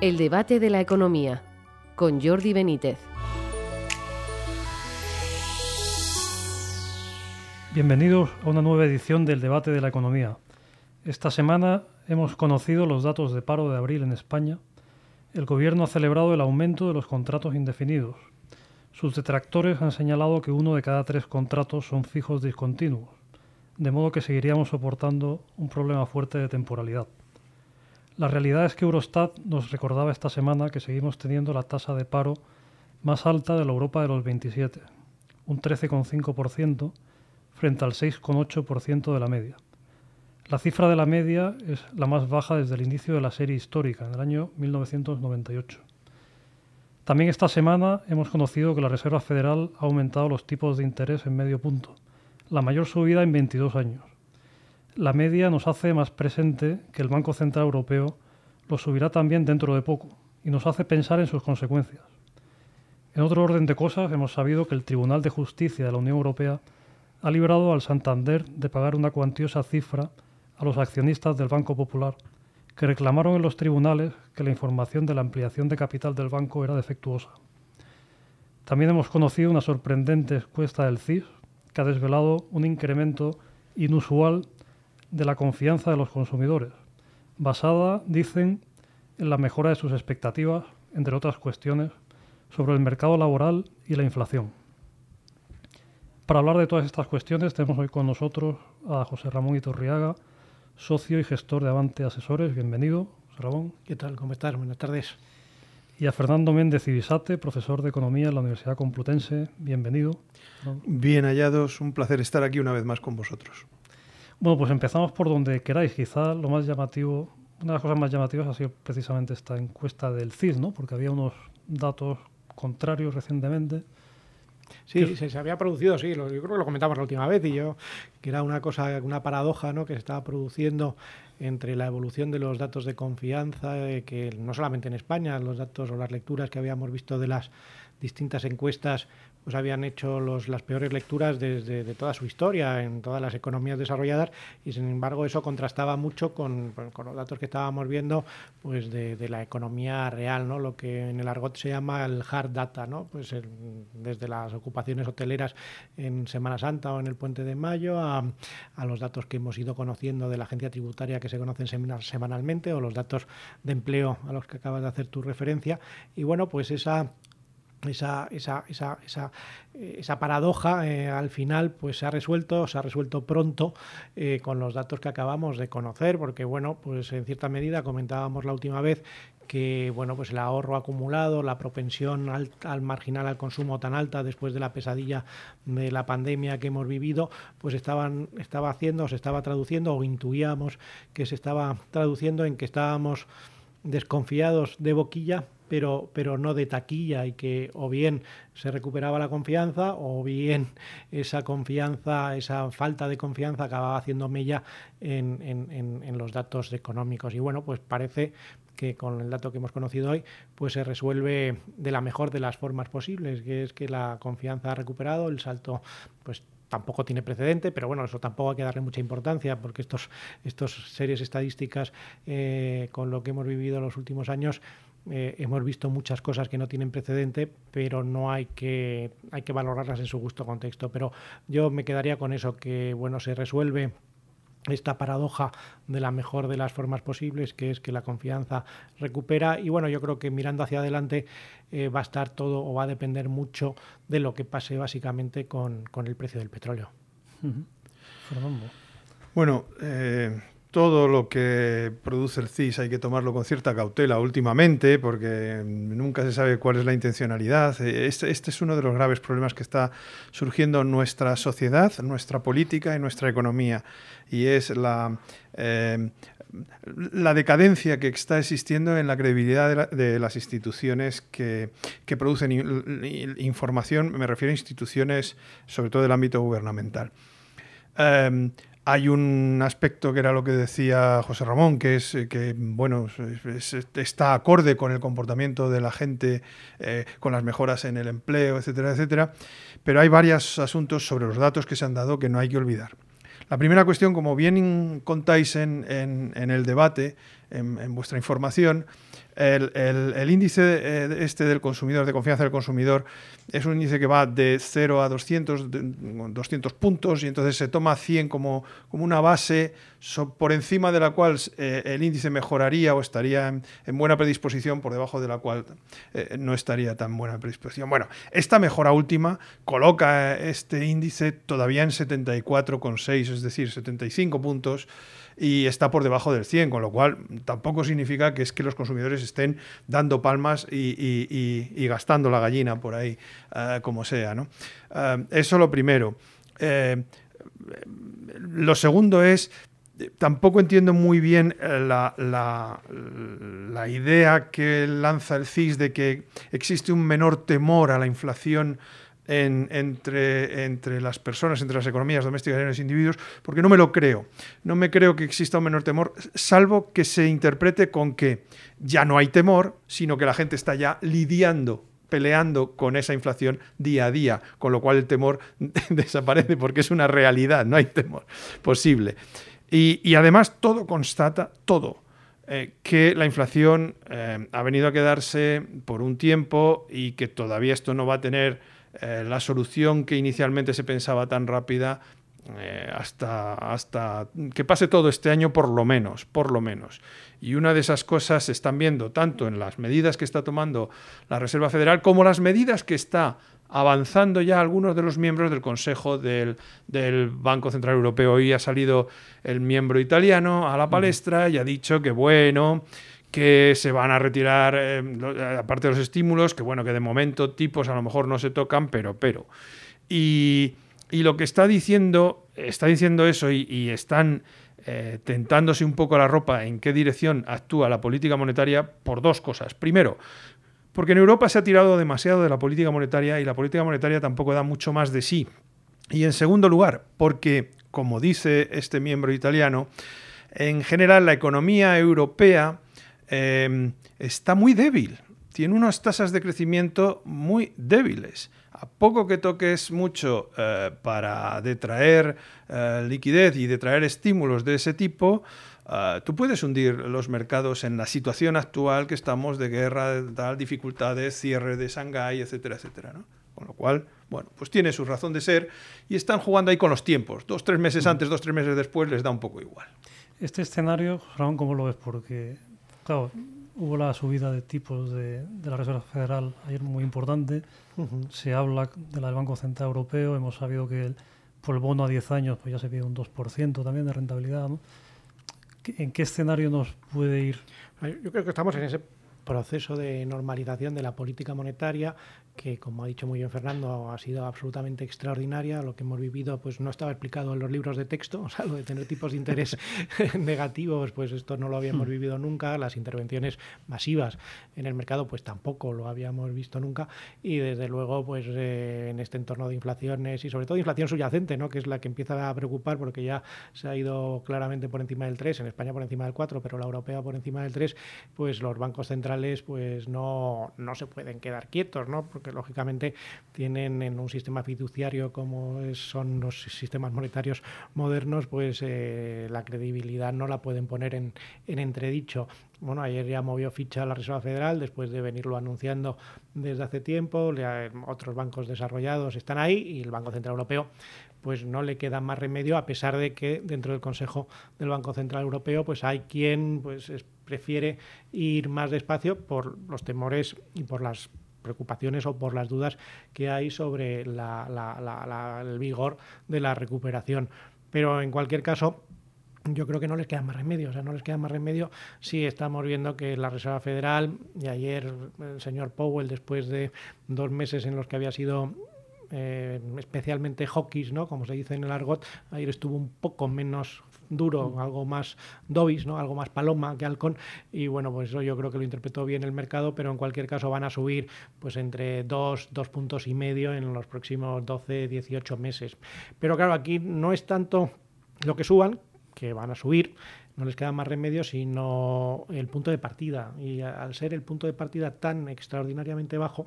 El debate de la economía con Jordi Benítez. Bienvenidos a una nueva edición del debate de la economía. Esta semana hemos conocido los datos de paro de abril en España. El gobierno ha celebrado el aumento de los contratos indefinidos. Sus detractores han señalado que uno de cada tres contratos son fijos discontinuos, de modo que seguiríamos soportando un problema fuerte de temporalidad. La realidad es que Eurostat nos recordaba esta semana que seguimos teniendo la tasa de paro más alta de la Europa de los 27, un 13,5% frente al 6,8% de la media. La cifra de la media es la más baja desde el inicio de la serie histórica, en el año 1998. También esta semana hemos conocido que la Reserva Federal ha aumentado los tipos de interés en medio punto, la mayor subida en 22 años la media nos hace más presente que el Banco Central Europeo lo subirá también dentro de poco y nos hace pensar en sus consecuencias. En otro orden de cosas, hemos sabido que el Tribunal de Justicia de la Unión Europea ha librado al Santander de pagar una cuantiosa cifra a los accionistas del Banco Popular, que reclamaron en los tribunales que la información de la ampliación de capital del banco era defectuosa. También hemos conocido una sorprendente encuesta del CIS que ha desvelado un incremento inusual de la confianza de los consumidores, basada, dicen, en la mejora de sus expectativas, entre otras cuestiones, sobre el mercado laboral y la inflación. Para hablar de todas estas cuestiones tenemos hoy con nosotros a José Ramón Iturriaga, socio y gestor de Avante Asesores. Bienvenido, José Ramón. ¿Qué tal? ¿Cómo estás? Buenas tardes. Y a Fernando Méndez Ibisate, profesor de Economía en la Universidad Complutense. Bienvenido. Bien hallados, un placer estar aquí una vez más con vosotros. Bueno, pues empezamos por donde queráis. Quizá lo más llamativo, una de las cosas más llamativas ha sido precisamente esta encuesta del CIS, ¿no? Porque había unos datos contrarios recientemente. Sí, se, se, había producido, sí, lo, yo creo que lo comentamos la última vez y yo, que era una cosa, una paradoja, ¿no? Que se estaba produciendo entre la evolución de los datos de confianza, eh, que no solamente en España, los datos o las lecturas que habíamos visto de las distintas encuestas pues habían hecho las peores lecturas desde de toda su historia en todas las economías desarrolladas y sin embargo eso contrastaba mucho con, con los datos que estábamos viendo pues de, la economía real, ¿no? lo que en el argot se llama el hard data, ¿no? pues desde las ocupaciones hoteleras en Semana Santa o en el Puente de Mayo a, a, los datos que hemos ido conociendo de la agencia tributaria que se conocen semanalmente o los datos de empleo a los que acabas de hacer tu referencia y bueno pues esa esa, esa, esa, esa, esa paradoja eh, al final pues se ha resuelto, se ha resuelto pronto eh, con los datos que acabamos de conocer, porque bueno, pues en cierta medida comentábamos la última vez que bueno, pues el ahorro acumulado, la propensión al, al, marginal al consumo tan alta después de la pesadilla de la pandemia que hemos vivido, pues estaban, estaba haciendo, se estaba traduciendo o intuíamos que se estaba traduciendo en que estábamos desconfiados de boquilla pero, pero no de taquilla y que o bien se recuperaba la confianza o bien esa confianza, esa falta de confianza acababa haciendo mella en, en, en, los datos económicos. Y bueno, pues parece que con el dato que hemos conocido hoy, pues se resuelve de la mejor de las formas posibles, que es que la confianza ha recuperado, el salto pues tampoco tiene precedente, pero bueno, eso tampoco hay que darle mucha importancia porque estos, estos series estadísticas eh, con lo que hemos vivido en los últimos años eh, hemos visto muchas cosas que no tienen precedente, pero no hay que, hay que valorarlas en su justo contexto. Pero yo me quedaría con eso, que bueno, se resuelve esta paradoja de la mejor de las formas posibles, que es que la confianza recupera. Y bueno, yo creo que mirando hacia adelante eh, va a estar todo o va a depender mucho de lo que pase básicamente con, con el precio del petróleo. Uh -huh. Bueno, eh, todo lo que produce el CIS hay que tomarlo con cierta cautela últimamente porque nunca se sabe cuál es la intencionalidad. Este, este, es uno de los graves problemas que está surgiendo en nuestra sociedad, nuestra política y nuestra economía y es la, eh, la decadencia que está existiendo en la credibilidad de, la, de las instituciones que, que producen in, información, me refiero a instituciones sobre todo del ámbito gubernamental. Eh, hay un aspecto que era lo que decía José Ramón, que es que bueno es, está acorde con el comportamiento de la gente, eh, con las mejoras en el empleo, etcétera, etcétera. Pero hay varios asuntos sobre los datos que se han dado que no hay que olvidar. La primera cuestión, como bien contáis en el debate, en, vuestra información, el, índice eh, este del consumidor, de confianza del consumidor, es un índice que va de 0 a 200, 200 puntos y entonces se toma 100 como, como una base por encima de la cual eh, el índice mejoraría o estaría en, buena predisposición, por debajo de la cual eh, no estaría tan buena predisposición. Bueno, esta mejora última coloca este índice todavía en 74,6, es decir, 75 puntos y está por debajo del 100, con lo cual tampoco significa que es que los consumidores estén dando palmas y, gastando la gallina por ahí, eh, como sea. ¿no? Eh, eso lo primero. Eh, lo segundo es tampoco entiendo muy bien la, la, idea que lanza el CIS de que existe un menor temor a la inflación entre, las personas, entre las economías domésticas y los individuos, porque no me lo creo. No me creo que exista un menor temor, salvo que se interprete con que ya no hay temor, sino que la gente está ya lidiando peleando con esa inflación día a día, con lo cual el temor desaparece porque es una realidad, no hay temor posible. Y, además todo constata, todo, eh, que la inflación eh, ha venido a quedarse por un tiempo y que todavía esto no va a tener eh, la solución que inicialmente se pensaba tan rápida eh, hasta, hasta que pase todo este año por lo menos, por lo menos. Y una de esas cosas se están viendo tanto en las medidas que está tomando la Reserva Federal como las medidas que está avanzando ya algunos de los miembros del Consejo del, del, Banco Central Europeo. Hoy ha salido el miembro italiano a la palestra y ha dicho que bueno, que se van a retirar, eh, aparte de los estímulos, que bueno, que de momento tipos a lo mejor no se tocan, pero, pero. Y, lo que está diciendo, está diciendo eso y, están eh, tentándose un poco la ropa en qué dirección actúa la política monetaria por dos cosas. Primero, porque en Europa se ha tirado demasiado de la política monetaria y la política monetaria tampoco da mucho más de sí. Y en segundo lugar, porque, como dice este miembro italiano, en general la economía europea Em, está muy débil. Tiene unas tasas de crecimiento muy débiles. A poco que toques mucho eh, para detraer eh, liquidez y detraer estímulos de ese tipo, eh, tú puedes hundir los mercados en la situación actual que estamos de guerra, de tal, dificultades, cierre de Shanghái, etcétera, etcétera. Con lo cual, bueno, pues tiene su razón de ser y están jugando ahí con los tiempos. Dos, tres meses mm. antes, dos, tres meses después les da un poco igual. Este escenario, Ramón, ¿cómo lo ves? Porque Claro, hubo la subida de tipos de, la Reserva Federal ayer muy importante. Se habla del Banco Central Europeo. Hemos sabido que por el bono a 10 años pues ya se pide un 2% también de rentabilidad. ¿En qué escenario nos puede ir? Yo creo que estamos en ese proceso de normalización de la política monetaria que, como ha dicho muy bien Fernando, ha sido absolutamente extraordinaria. Lo que hemos vivido pues no estaba explicado en los libros de texto, o sea, lo de tener tipos de interés negativos, pues esto no lo habíamos hmm. vivido nunca. Las intervenciones masivas en el mercado, pues tampoco lo habíamos visto nunca. Y desde luego, pues eh, en este entorno de inflaciones y sobre todo inflación subyacente, ¿no? que es la que empieza a preocupar porque ya se ha ido claramente por encima del 3, en España por encima del 4, pero la europea por encima del 3, pues los bancos centrales pues no, no se pueden quedar quietos, ¿no? Porque lógicamente tienen en un sistema fiduciario como son los sistemas monetarios modernos, pues eh, la credibilidad no la pueden poner en, entredicho. Bueno, ayer ya movió ficha la Reserva Federal después de venirlo anunciando desde hace tiempo. Otros bancos desarrollados están ahí y el Banco Central Europeo pues no le queda más remedio a pesar de que dentro del Consejo del Banco Central Europeo pues hay quien pues prefiere ir más despacio por los temores y por las preocupaciones o por las dudas que hay sobre el vigor de la recuperación. Pero en cualquier caso, yo creo que no les queda más remedio. O sea, no les queda más remedio si estamos viendo que la Reserva Federal y ayer el señor Powell, después de dos meses en los que había sido eh, especialmente hawkish, ¿no? como se dice en el argot, ayer estuvo un poco menos duro, mm. algo más Dobis, ¿no? algo más paloma que halcón. Y bueno, pues eso yo creo que lo interpretó bien el mercado, pero en cualquier caso van a subir pues entre dos, dos puntos y medio en los próximos 12, 18 meses. Pero claro, aquí no es tanto lo que suban, que van a subir, no les queda más remedio sino el punto de partida. Y al ser el punto de partida tan extraordinariamente bajo,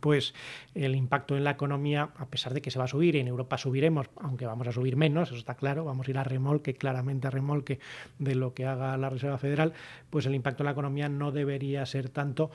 pues el impacto en la economía, a pesar de que se va a subir, en Europa subiremos, aunque vamos a subir menos, eso está claro, vamos a ir a remolque, claramente a remolque de lo que haga la Reserva Federal, pues el impacto en la economía no debería ser tanto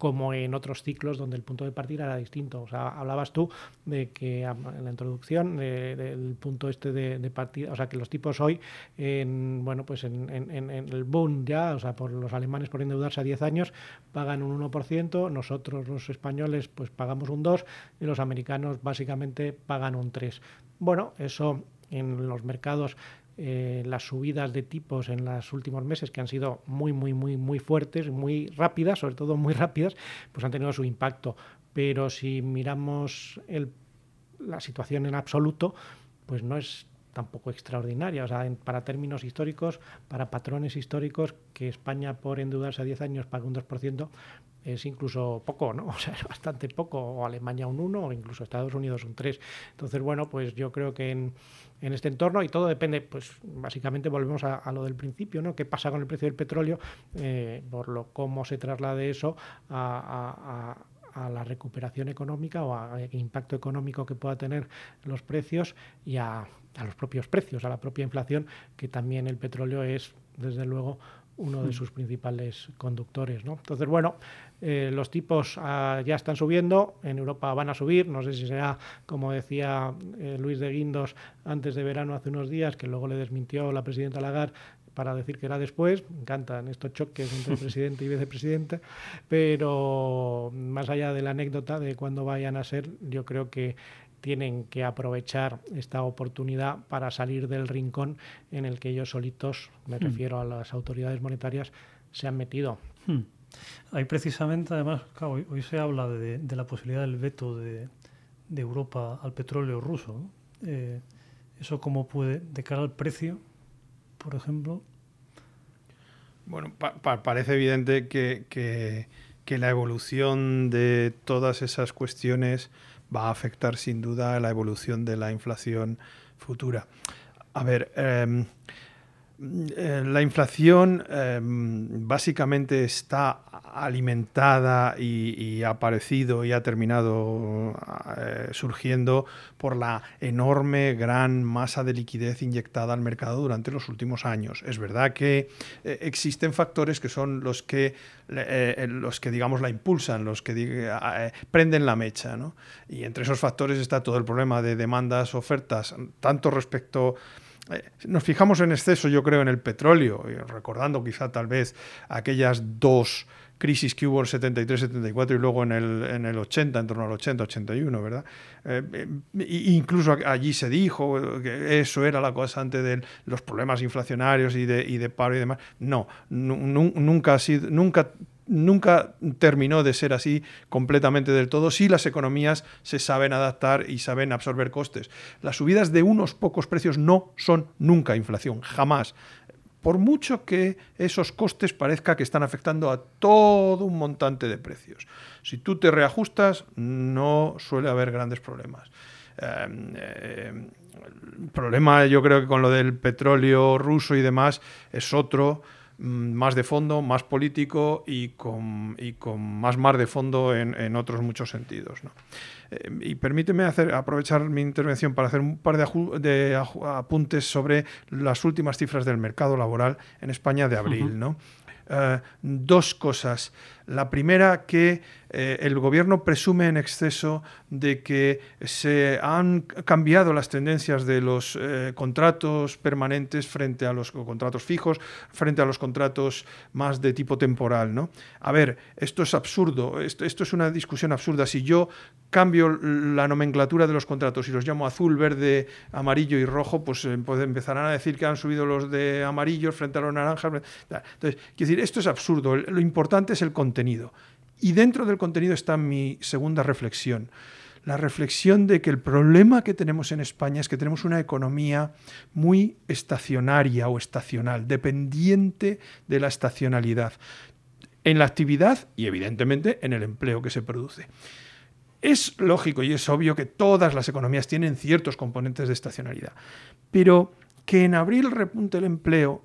como en otros ciclos donde el punto de partida era distinto. O sea, hablabas tú de que en la introducción del punto este de, partida, o sea, que los tipos hoy, en, bueno, pues en, el boom ya, o sea, por los alemanes por endeudarse a 10 años, pagan un 1%, nosotros los españoles pues pagamos un 2% y los americanos básicamente pagan un 3%. Bueno, eso en los mercados eh, las subidas de tipos en los últimos meses, que han sido muy, muy, muy, muy fuertes, muy rápidas, sobre todo muy rápidas, pues han tenido su impacto. Pero si miramos la situación en absoluto, pues no es tampoco extraordinaria. O sea, para términos históricos, para patrones históricos, que España por endeudarse a 10 años paga un 2%, es incluso poco, ¿no? O sea, es bastante poco, o Alemania un 1, o incluso Estados Unidos un 3. Entonces, bueno, pues yo creo que en, en este entorno y todo depende, pues básicamente volvemos a, lo del principio, ¿no? ¿Qué pasa con el precio del petróleo? Eh, por lo cómo se traslade eso a, la recuperación económica o al impacto económico que pueda tener los precios y a, los propios precios, a la propia inflación, que también el petróleo es, desde luego, uno de mm. sus principales conductores. ¿no? Entonces, bueno, eh, los tipos ah, ya están subiendo, en Europa van a subir, no sé si será, como decía eh, Luis de Guindos antes de verano hace unos días, que luego le desmintió la presidenta Lagarde para decir que era después, me encantan estos choques entre presidente y vicepresidente, pero más allá de la anécdota de cuándo vayan a ser, yo creo que tienen que aprovechar esta oportunidad para salir del rincón en el que ellos solitos, me hmm. refiero a las autoridades monetarias, se han metido. Hmm. Ahí precisamente, además, hoy, se habla de, la posibilidad del veto de, Europa al petróleo ruso. Eh, ¿Eso cómo puede, de cara al precio, por ejemplo? Bueno, parece evidente que, que, la evolución de todas esas cuestiones va a afectar sin duda a la evolución de la inflación futura. A ver, em, la inflación em, básicamente está alimentada y, ha aparecido y ha terminado eh, surgiendo por la enorme, gran masa de liquidez inyectada al mercado durante los últimos años. Es verdad que eh, existen factores que son los que, los que digamos, la impulsan, los que prenden la mecha. Y entre esos factores está todo el problema de demandas, ofertas, tanto respecto eh, nos fijamos en exceso, yo creo, en el petróleo, recordando quizá tal vez aquellas dos crisis que hubo en el 73-74 y luego en el, en el 80, en torno al 80-81, ¿verdad? Eh, eh, incluso allí se dijo que eso era la cosa antes de los problemas inflacionarios y de, y de paro y demás. No, nunca ha sido, nunca nunca terminó de ser así completamente del todo si las economías se saben adaptar y saben absorber costes. Las subidas de unos pocos precios no son nunca inflación, jamás. Por mucho que esos costes parezca que están afectando a todo un montante de precios. Si tú te reajustas, no suele haber grandes problemas. Em, em, el problema yo creo que con lo del petróleo ruso y demás es otro más de fondo, más político y con, y con más mar de fondo en, otros muchos sentidos. Eh, y permíteme hacer, aprovechar mi intervención para hacer un par de, apuntes sobre las últimas cifras del mercado laboral en España de abril. ¿no? Eh, dos cosas. La primera, que eh, el gobierno presume en exceso de que se han cambiado las tendencias de los eh, contratos permanentes frente a los contratos fijos, frente a los contratos más de tipo temporal. ¿no? A ver, esto es absurdo, esto, esto es una discusión absurda. Si yo cambio la nomenclatura de los contratos y los llamo azul, verde, amarillo y rojo, pues, pues empezarán a decir que han subido los de amarillos frente a los naranjas. Entonces, quiero decir, esto es absurdo. Lo importante es el contenido y dentro del contenido está mi segunda reflexión. La reflexión de que el problema que tenemos en España es que tenemos una economía muy estacionaria o estacional, dependiente de la estacionalidad en la actividad y evidentemente en el empleo que se produce. Es lógico y es obvio que todas las economías tienen ciertos componentes de estacionalidad, pero que en abril repunte el empleo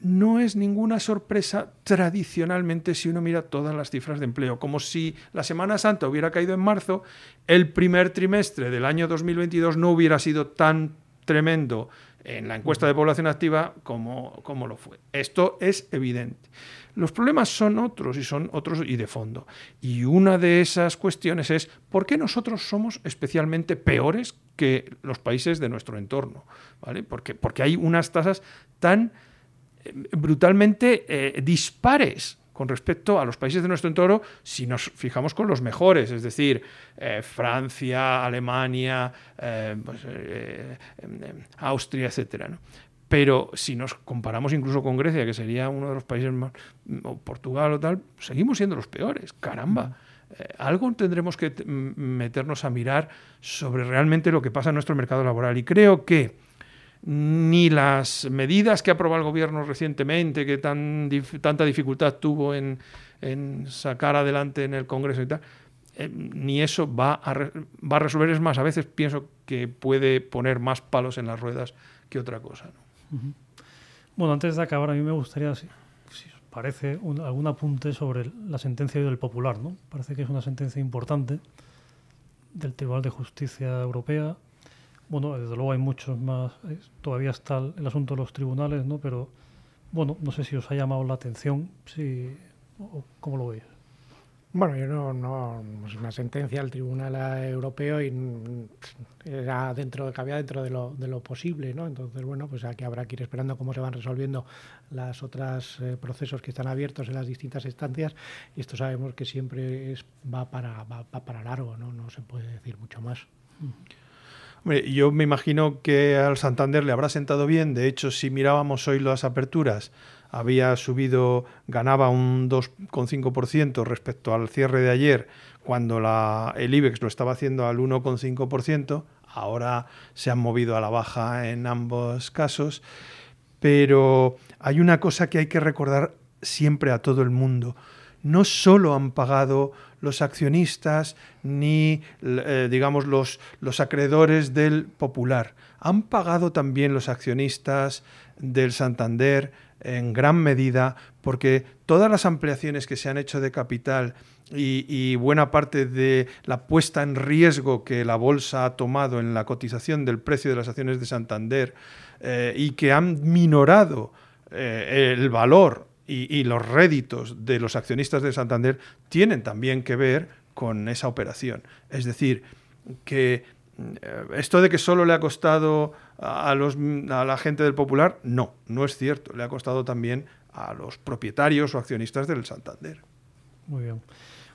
no es ninguna sorpresa tradicionalmente si uno mira todas las cifras de empleo. Como si la Semana Santa hubiera caído en marzo, el primer trimestre del año 2022 no hubiera sido tan tremendo en la encuesta de población activa como, como lo fue. Esto es evidente. Los problemas son otros y son otros y de fondo. Y una de esas cuestiones es por qué nosotros somos especialmente peores que los países de nuestro entorno. ¿vale? Porque, porque hay unas tasas tan brutalmente eh, dispares con respecto a los países de nuestro entorno si nos fijamos con los mejores, es decir, eh, Francia, Alemania, pues, Austria, etc. Pero si nos comparamos incluso con Grecia, que sería uno de los países más, o Portugal o tal, seguimos siendo los peores. Caramba. Eh, algo tendremos que meternos a mirar sobre realmente lo que pasa en nuestro mercado laboral. Y creo que ni las medidas que ha aprobado el gobierno recientemente, que tan, tanta dificultad tuvo en, sacar adelante en el Congreso y tal, eh, ni eso va a, va a resolver. Es más, a veces pienso que puede poner más palos en las ruedas que otra cosa. ¿no? Bueno, antes de acabar, a mí me gustaría, si, os parece, algún apunte sobre la sentencia del Popular. ¿no? Parece que es una sentencia importante del Tribunal de Justicia Europea. Bueno, desde luego hay muchos más. todavía está el, asunto de los tribunales, ¿no? Pero, bueno, no sé si os ha llamado la atención, si, o, ¿cómo lo veis? Bueno, yo no, no es una sentencia del Tribunal Europeo y era dentro, cabía dentro de lo, de lo posible, ¿no? Entonces, bueno, pues aquí habrá que ir esperando cómo se van resolviendo los otros eh, procesos que están abiertos en las distintas instancias y esto sabemos que siempre es, va, para, va, para largo, ¿no? No se puede decir mucho más. Yo me imagino que al Santander le habrá sentado bien. De hecho, si mirábamos hoy las aperturas, había subido, ganaba un 2,5% respecto al cierre de ayer, cuando la, el IBEX lo estaba haciendo al 1,5%, ahora se han movido a la baja en ambos casos, pero hay una cosa que hay que recordar siempre a todo el mundo. No solo han pagado los accionistas ni, eh, digamos, los, los acreedores del Popular, han pagado también los accionistas del Santander, en gran medida porque todas las ampliaciones que se han hecho de capital y, buena parte de la puesta en riesgo que la bolsa ha tomado en la cotización del precio de las acciones de Santander eh, y que han minorado eh, el valor y, los réditos de los accionistas de Santander tienen también que ver con esa operación. Es decir, que eh, esto de que solo le ha costado a, los, a la gente del Popular, no, no es cierto. Le ha costado también a los propietarios o accionistas del Santander. Muy bien.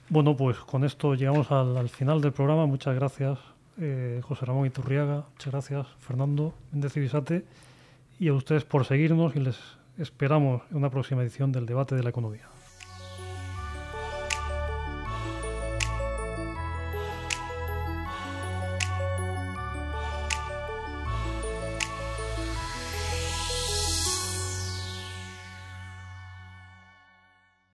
Bueno, pues con esto llegamos al, final del programa. Muchas gracias, eh, José Ramón Iturriaga. Muchas gracias, Fernando Méndez Ibisate. Y a ustedes por seguirnos y les esperamos en una próxima edición del Debate de la Economía.